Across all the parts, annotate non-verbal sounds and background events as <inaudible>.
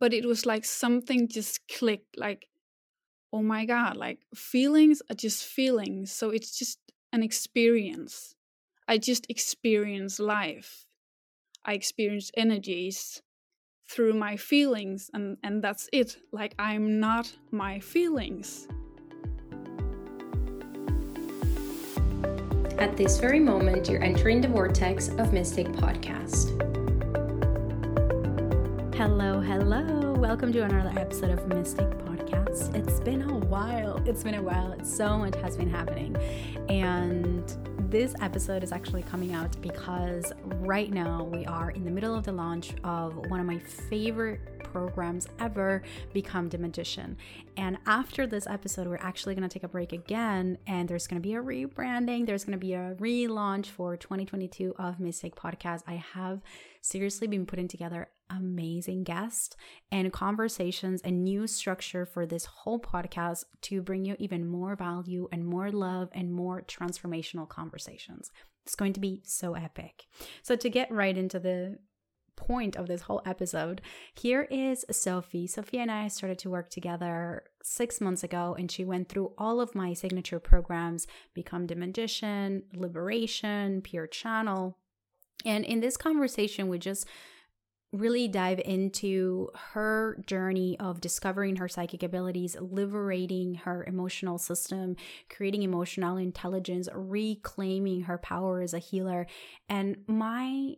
but it was like something just clicked like oh my god like feelings are just feelings so it's just an experience. I just experience life. I experience energies through my feelings and and that's it like i'm not my feelings. At this very moment you're entering the vortex of mystic podcast Hello, hello. Welcome to another episode of Mystic Podcast. It's been a while. It's been a while. So much has been happening. And this episode is actually coming out because right now we are in the middle of the launch of one of my favorite programs ever become the magician and after this episode we're actually going to take a break again and there's going to be a rebranding there's going to be a relaunch for 2022 of mystic podcast i have seriously been putting together amazing guests and conversations and new structure for this whole podcast to bring you even more value and more love and more transformational conversations. It's going to be so epic. So, to get right into the point of this whole episode, here is Sophie. Sophie and I started to work together six months ago, and she went through all of my signature programs Become Magician, Liberation, Pure Channel. And in this conversation, we just really dive into her journey of discovering her psychic abilities, liberating her emotional system, creating emotional intelligence, reclaiming her power as a healer. And my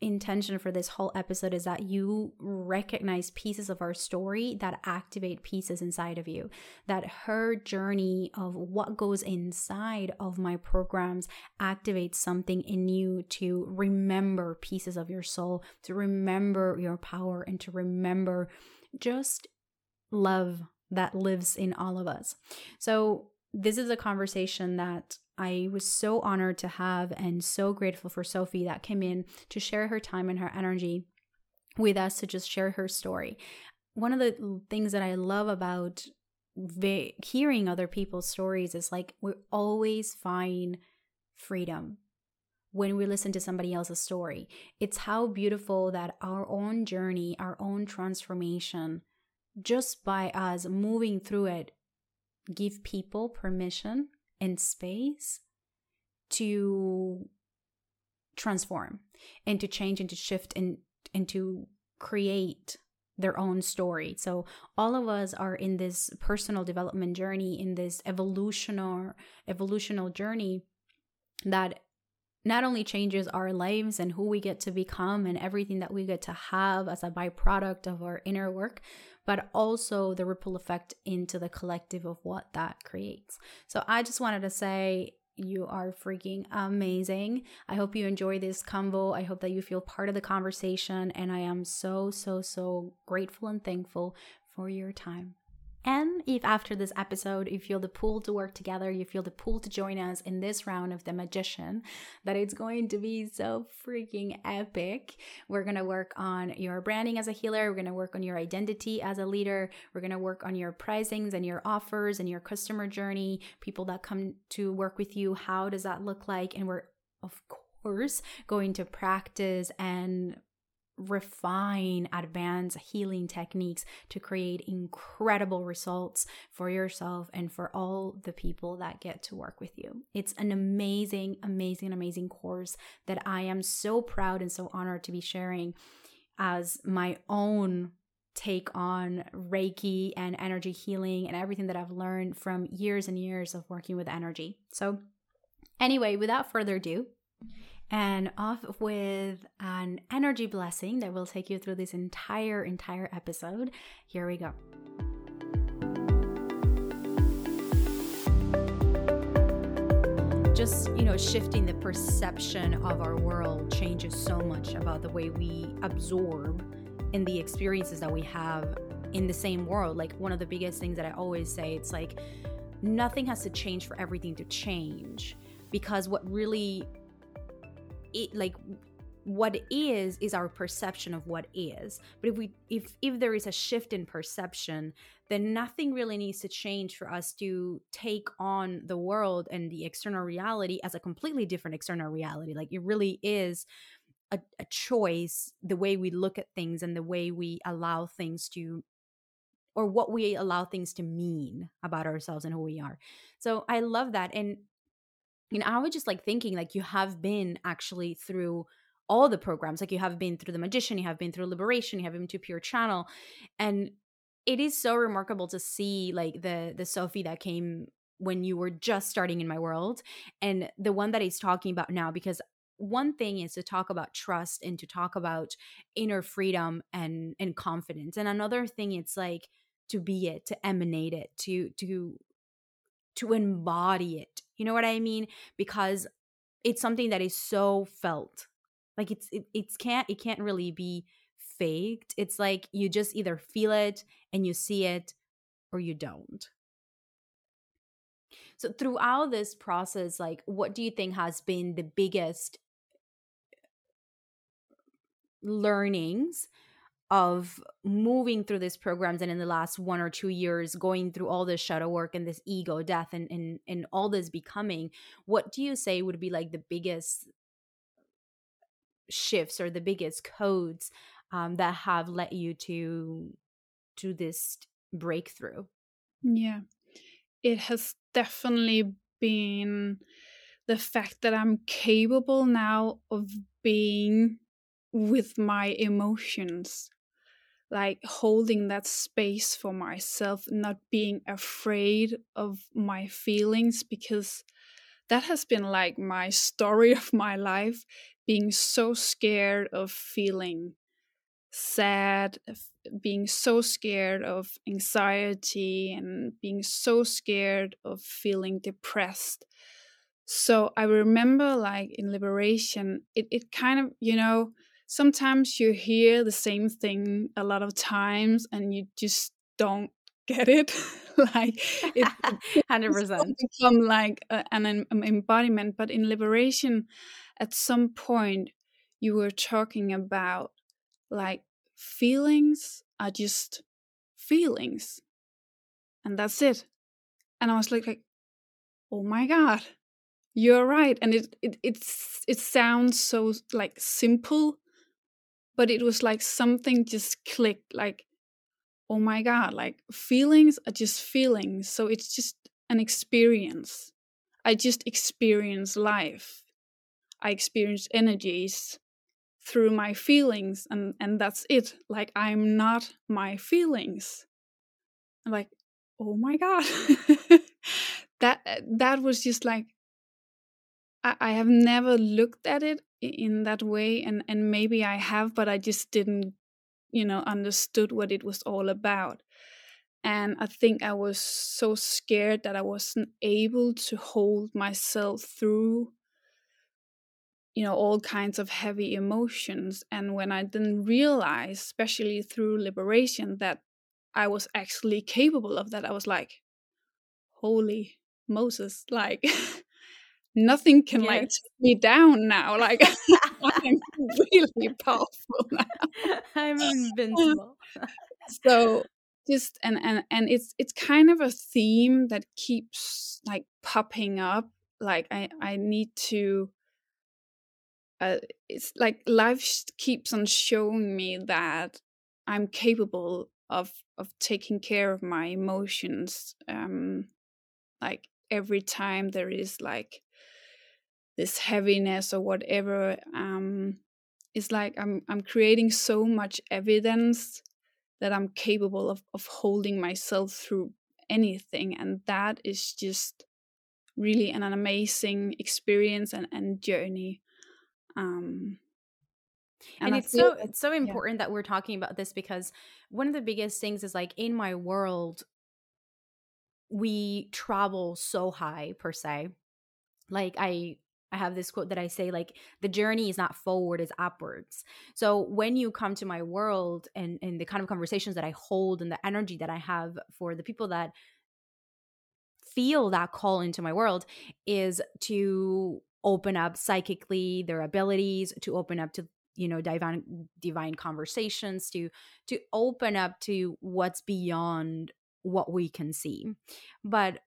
intention for this whole episode is that you recognize pieces of our story that activate pieces inside of you. That her journey of what goes inside of my programs activates something in you to remember pieces of your soul, to remember your power, and to remember just love that lives in all of us. So, this is a conversation that I was so honored to have and so grateful for Sophie that came in to share her time and her energy with us to just share her story. One of the things that I love about ve- hearing other people's stories is like we always find freedom when we listen to somebody else's story. It's how beautiful that our own journey, our own transformation, just by us moving through it, give people permission and space to transform and to change and to shift and and to create their own story. So all of us are in this personal development journey, in this evolutional evolutional journey that not only changes our lives and who we get to become and everything that we get to have as a byproduct of our inner work, but also the ripple effect into the collective of what that creates. So I just wanted to say, you are freaking amazing. I hope you enjoy this convo. I hope that you feel part of the conversation. And I am so, so, so grateful and thankful for your time. And if after this episode you feel the pull to work together, you feel the pull to join us in this round of The Magician, that it's going to be so freaking epic. We're going to work on your branding as a healer, we're going to work on your identity as a leader, we're going to work on your pricings and your offers and your customer journey, people that come to work with you, how does that look like? And we're, of course, going to practice and refine advanced healing techniques to create incredible results for yourself and for all the people that get to work with you. It's an amazing, amazing, amazing course that I am so proud and so honored to be sharing as my own take on Reiki and energy healing and everything that I've learned from years and years of working with energy. So, anyway, without further ado, and off with an energy blessing that will take you through this entire, entire episode. Here we go. Just, you know, shifting the perception of our world changes so much about the way we absorb in the experiences that we have in the same world. Like, one of the biggest things that I always say, it's like nothing has to change for everything to change because what really it like what is is our perception of what is but if we if if there is a shift in perception then nothing really needs to change for us to take on the world and the external reality as a completely different external reality like it really is a, a choice the way we look at things and the way we allow things to or what we allow things to mean about ourselves and who we are. So I love that. And know, I was just like thinking like you have been actually through all the programs. Like you have been through the magician, you have been through liberation, you have been to pure channel. And it is so remarkable to see like the the Sophie that came when you were just starting in my world and the one that he's talking about now because one thing is to talk about trust and to talk about inner freedom and and confidence and another thing it's like to be it to emanate it to to to embody it you know what i mean? Because it's something that is so felt. Like it's it, it's can't it can't really be faked. It's like you just either feel it and you see it or you don't. So throughout this process like what do you think has been the biggest learnings of moving through these programs and in the last one or two years going through all this shadow work and this ego death and and, and all this becoming what do you say would be like the biggest shifts or the biggest codes um, that have led you to to this breakthrough? Yeah. It has definitely been the fact that i'm capable now of being with my emotions like holding that space for myself not being afraid of my feelings because that has been like my story <laughs> of my life being so scared of feeling sad being so scared of anxiety and being so scared of feeling depressed. So i remember like in liberation it, it kind of you know sometimes you hear the same thing a lot of times and you just don't get it. <laughs> Like it, 100% <laughs> become like a, an embodiment but in liberation at some point you were talking about like feelings are just feelings and that's it. And i was like, like oh my god you're right. And it, it it's it sounds so like simple but it was like something just clicked like oh my god like feelings are just feelings so it's just an experience. I just experience life. I experience energies through my feelings and and that's it. Like i'm not my feelings. I'm like oh my god. <laughs> That eh, that was just like I, I have never looked at it in that way and and maybe I have but I just didn't you know understood what it was all about. And I think I was so scared that I wasn't able to hold myself through you know all kinds of heavy emotions. And when I didn't realize especially through liberation that I was actually capable of that I was like holy Moses <laughs> like nothing can like take me down now. Like <laughs> <laughs> I'm really powerful now. I'm <laughs> invincible. so just and and and it's it's kind of a theme that keeps like popping up. Like I I need to. Uh, it's like life keeps on showing me that I'm capable of of taking care of my emotions. Um, like every time there is like this heaviness or whatever um it's like i'm i'm creating so much evidence that i'm capable of of holding myself through anything and that is just really an, an amazing experience and, and journey um and, and it's so it's so important yeah. that we're talking about this because one of the biggest things is like in my world we travel so high per se like i I have this quote that I say like the journey is not forward, it's upwards. So when you come to my world and and the kind of conversations that I hold and the energy that I have for the people that feel that call into my world is to open up psychically their abilities, to open up to you know divine divine conversations to to open up to what's beyond what we can see. But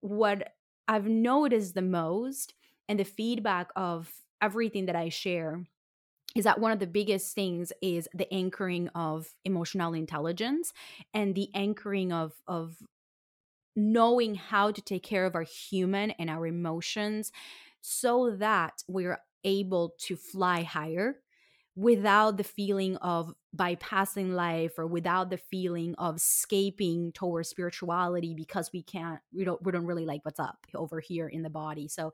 what I've noticed the most and the feedback of everything that I share is that one of the biggest things is the anchoring of emotional intelligence and the anchoring of of knowing how to take care of our human and our emotions so that we're able to fly higher without the feeling of bypassing life or without the feeling of escaping towards spirituality because we can't we don't we don't really like what's up over here in the body. So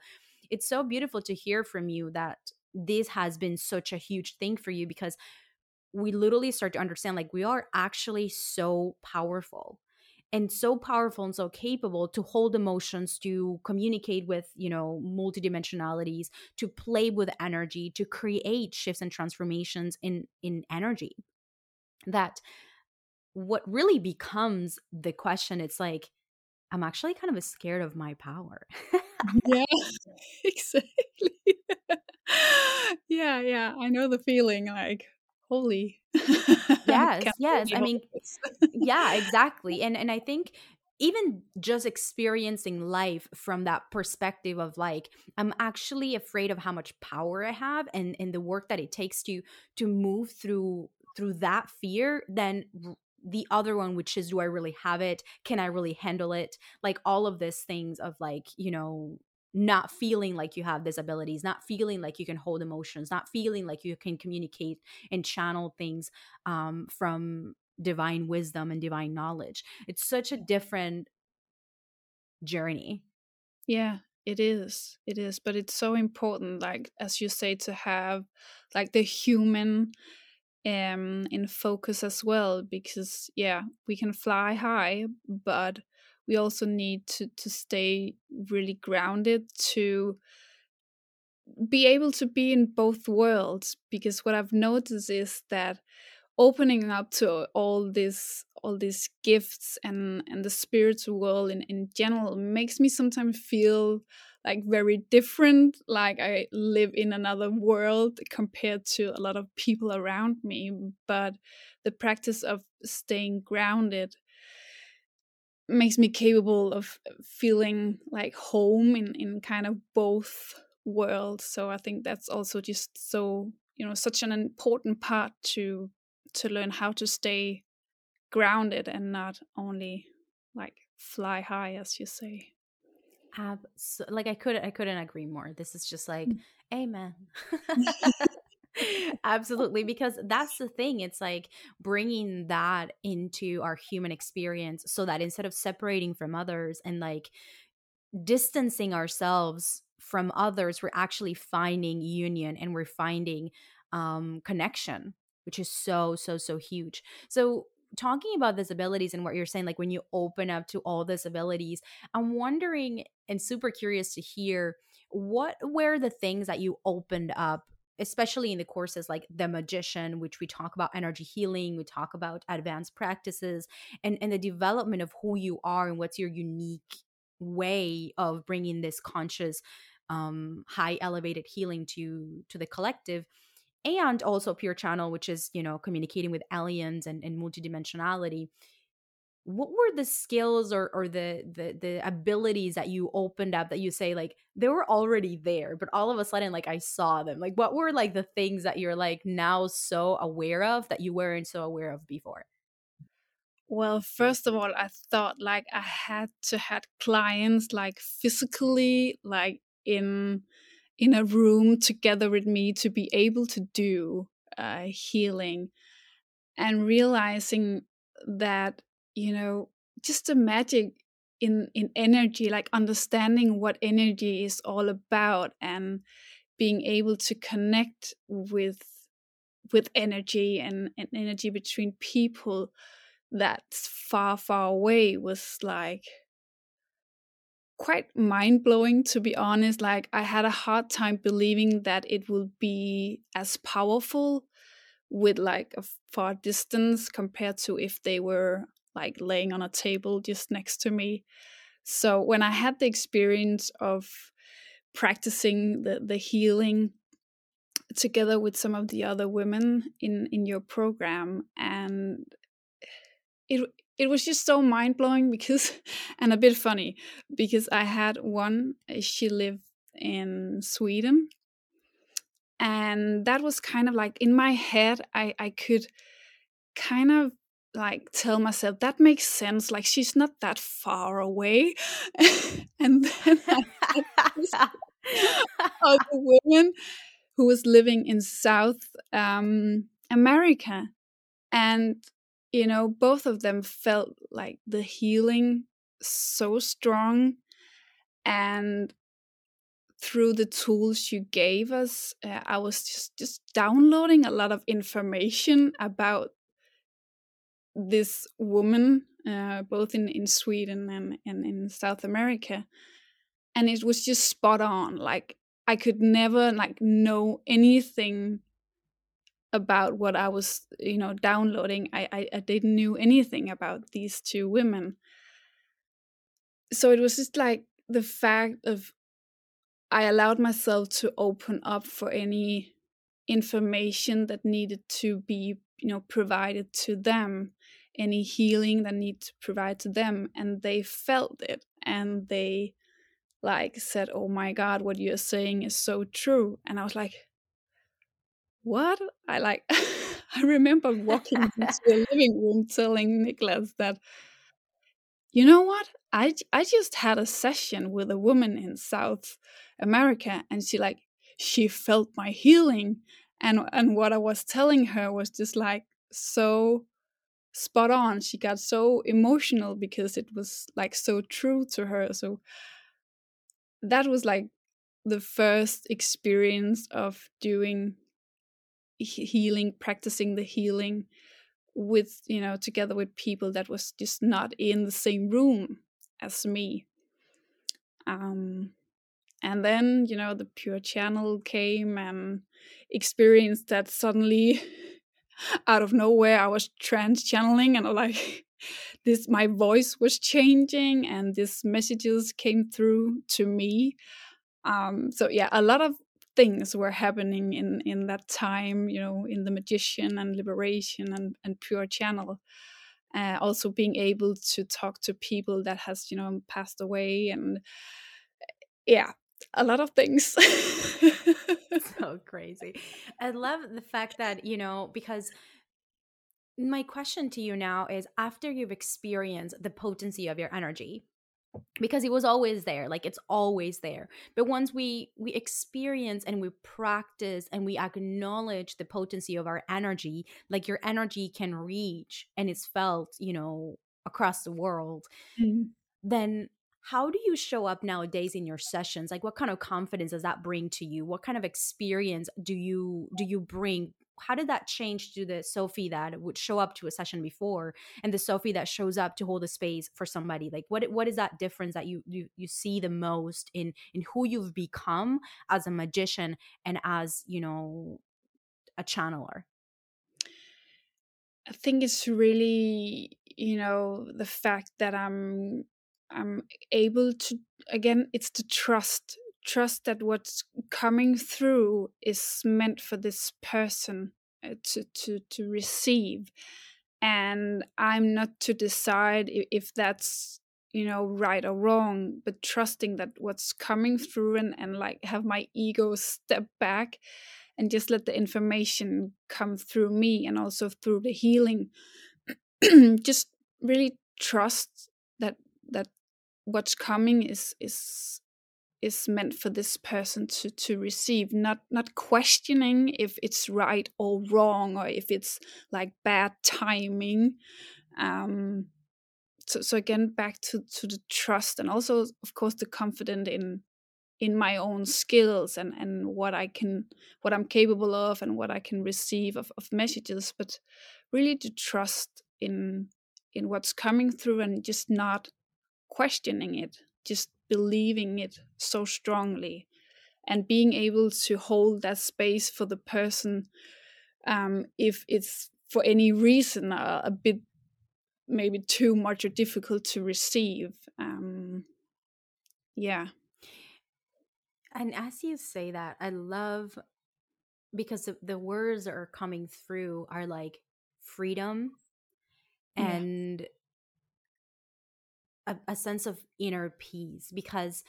it's so beautiful to hear from you that this has been such a huge thing for you because we literally start to understand like we are actually so powerful and so powerful and so capable to hold emotions to communicate with you know multidimensionalities to play with energy to create shifts and transformations in in energy. That what really becomes the question it's like i'm actually kind of scared of my power <laughs> yeah. <laughs> Exactly. <laughs> Yeah yeah i know the feeling like holy <laughs> yes yes i mean yeah exactly and and i think even just experiencing life from that perspective of like i'm actually afraid of how much power i have and and the work that it takes to to move through through that fear then the other one which is do i really have it can i really handle it like all of these things of like you know not feeling like you have these abilities, not feeling like you can hold emotions, not feeling like you can communicate and channel things um, from divine wisdom and divine knowledge. It's such a different journey. Yeah, it is. It is. But it's so important, like, as you say, to have like the human um in focus as well because yeah we can fly high but we also need to to stay really grounded to be able to be in both worlds because what i've noticed is that opening up to all this all these gifts and and the spiritual world in, in general makes me sometimes feel like very different like i live in another world compared to a lot of people around me but the practice of staying grounded makes me capable of feeling like home in in kind of both worlds. So i think that's also just so you know such an important part to to learn how to stay grounded and not only like fly high as you say Abs- like i couldn't i couldn't agree more this is just like mm. amen <laughs> <laughs> Absolutely, because that's the thing. It's like bringing that into our human experience so that instead of separating from others and like distancing ourselves from others, we're actually finding union and we're finding um, connection, which is so, so, so huge. So, talking about these abilities and what you're saying, like when you open up to all these abilities, I'm wondering and super curious to hear what were the things that you opened up especially in the courses like the magician which we talk about energy healing we talk about advanced practices and and the development of who you are and what's your unique way of bringing this conscious um high elevated healing to to the collective and also pure channel which is you know communicating with aliens and, and multidimensionality what were the skills or, or the, the the abilities that you opened up that you say like they were already there but all of a sudden like i saw them? Like what were like the things that you're like now so aware of that you weren't so aware of before? Well first of all i thought like i had to had clients like physically like in in a room together with me to be able to do uh, healing and realizing that you know just the magic in in energy like understanding what energy is all about and being able to connect with with energy and, and energy between people that's far far away was like quite mind blowing to be honest like i had a hard time believing that it would be as powerful with like a far distance compared to if they were like laying on a table just next to me. So when I had the experience of practicing the, the healing together with some of the other women in, in your program and it it was just so mind blowing because <laughs> and a bit funny because I had one she lived in Sweden. And that was kind of like in my head i i could kind of like tell myself that makes sense like she's not that far away. <laughs> And then a woman who was living in south um, america. And you know both of them felt like the healing so strong and through the tools you gave us uh, i was just just downloading a lot of information about this woman uh, both in in sweden and, and in south america and it was just spot on like i could never like know anything about what i was you know downloading i i, I didn't knew anything about these two women. So it was just like the fact of I allowed myself to open up for any information that needed to be, you know, provided to them, any healing that needed to provide to them, and they felt it, and they like said, "Oh my God, what you're saying is so true," and I was like, "What?" I like, <laughs> I remember walking <laughs> into the living room telling Nicholas that, you know what, I I just had a session with a woman in South America and she like she felt my healing and and what I was telling her was just like so spot on. She got so emotional because it was like so true to her. So that was like the first experience of doing healing practicing the healing with you know together with people that was just not in the same room as me. Um and then you know the pure channel came and experienced that suddenly <laughs> out of nowhere i was trance channeling and like <laughs> this my voice was changing and these messages came through to me. Um so yeah a lot of things were happening in in that time you know in the magician and liberation and and pure channel uh, also being able to talk to people that has you know passed away and yeah a lot of things. <laughs> so crazy. I love the fact that, you know, because my question to you now is after you've experienced the potency of your energy, because it was always there like it's always there. But once we we experience and we practice and we acknowledge the potency of our energy like your energy can reach and it's felt you know across the world mm-hmm. then how do you show up nowadays in your sessions? Like what kind of confidence does that bring to you? What kind of experience do you do you bring how did that change to the sophie that would show up to a session before and the sophie that shows up to hold a space for somebody? Like what what is that difference that you you, you see the most in in who you've become as a magician and as you know a channeler? I think it's really you know the fact that i'm i'm able to again it's the trust trust that what's coming through is meant for this person uh, to to to receive. And i'm not to decide if, if that's you know right or wrong but trusting that what's coming through and, and like have my ego step back and just let the information come through me and also through the healing. <clears throat> Just really trust that that what's coming is is is meant for this person to to receive not not questioning if it's right or wrong or if it's like bad timing. Um so so again back to to the trust and also of course the confidence in in my own skills and and what i can what i'm capable of and what i can receive of, of messages but really to trust in in what's coming through and just not questioning it, just believing it so strongly, and being able to hold that space for the person um, if it's for any reason uh, a bit maybe too much or difficult to receive. Um, yeah. And as you say that, I love because the, the words that are coming through are like freedom and a, a sense of inner peace because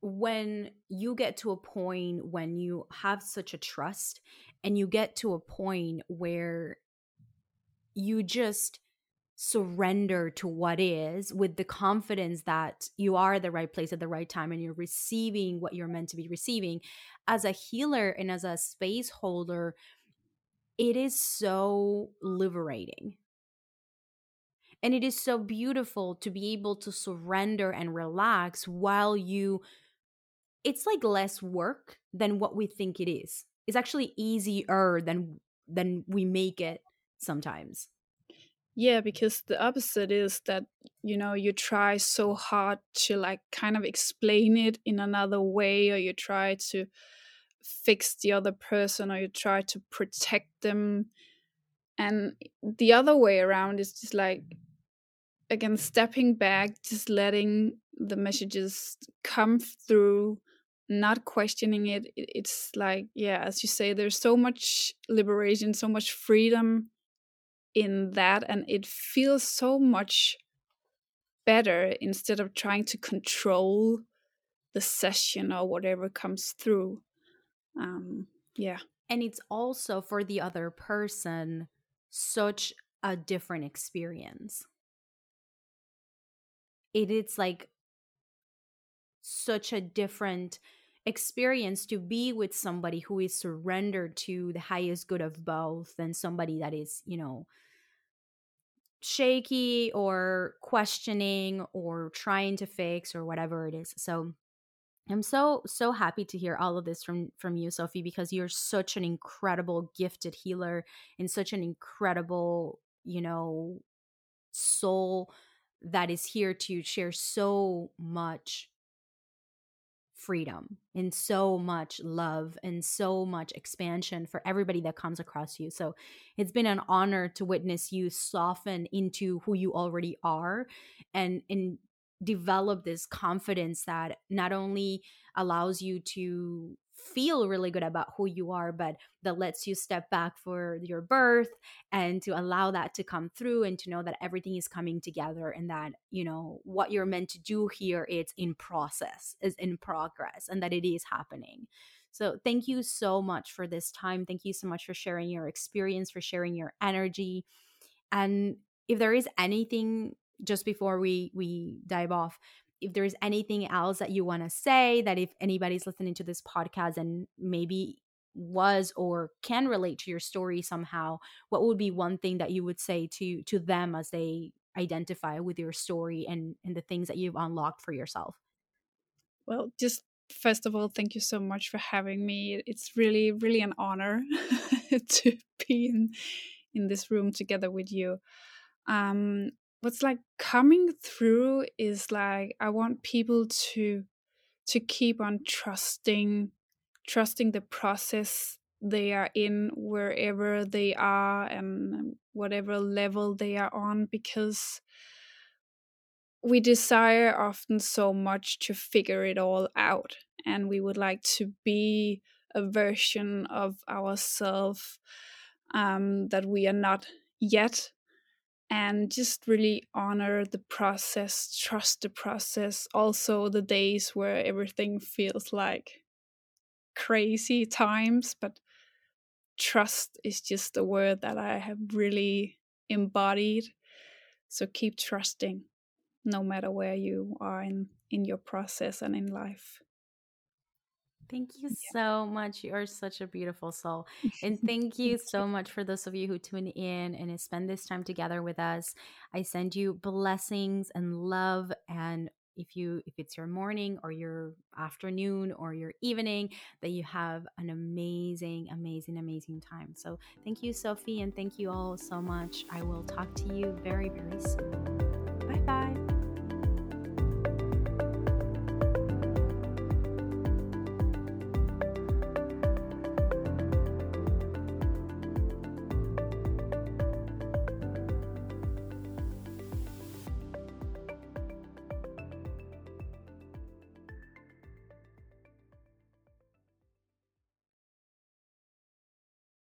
when you get to a point when you have such a trust and you get to a point where you just surrender to what is with the confidence that you are at the right place at the right time and you're receiving what you're meant to be receiving as a healer and as a space holder it is so liberating and it is so beautiful to be able to surrender and relax while you it's like less work than what we think it is it's actually easier than than we make it sometimes yeah, because the opposite is that, you know, you try so hard to like kind of explain it in another way, or you try to fix the other person, or you try to protect them. And the other way around is just like, again, stepping back, just letting the messages come through, not questioning it. It's like, yeah, as you say, there's so much liberation, so much freedom in that and it feels so much better instead of trying to control the session or whatever comes through um yeah and it's also for the other person such a different experience it is like such a different experience to be with somebody who is surrendered to the highest good of both than somebody that is you know shaky or questioning or trying to fix or whatever it is. So I'm so so happy to hear all of this from from you Sophie because you're such an incredible gifted healer and such an incredible, you know, soul that is here to share so much freedom and so much love and so much expansion for everybody that comes across you. So it's been an honor to witness you soften into who you already are and and develop this confidence that not only allows you to feel really good about who you are, but that lets you step back for your birth and to allow that to come through and to know that everything is coming together and that, you know, what you're meant to do here it's in process, is in progress, and that it is happening. So thank you so much for this time. Thank you so much for sharing your experience, for sharing your energy. And if there is anything just before we we dive off if there's anything else that you want to say that if anybody's listening to this podcast and maybe was or can relate to your story somehow what would be one thing that you would say to to them as they identify with your story and and the things that you've unlocked for yourself? Well just first of all thank you so much for having me. It's really really an honor <laughs> to be in in this room together with you. Um what's like coming through is like I want people to to keep on trusting trusting the process they are in wherever they are and whatever level they are on because we desire often so much to figure it all out and we would like to be a version of ourselves um, that we are not yet and just really honor the process, trust the process. Also, the days where everything feels like crazy times, but trust is just a word that I have really embodied. So keep trusting no matter where you are in, in your process and in life. Thank you so much. You are such a beautiful soul. And <laughs> thank you so much for those of you who tune in and spend this time together with us. I send you blessings and love and if you if it's your morning or your afternoon or your evening that you have an amazing amazing amazing time so thank you sophie and thank you all so much i will talk to you very very soon bye bye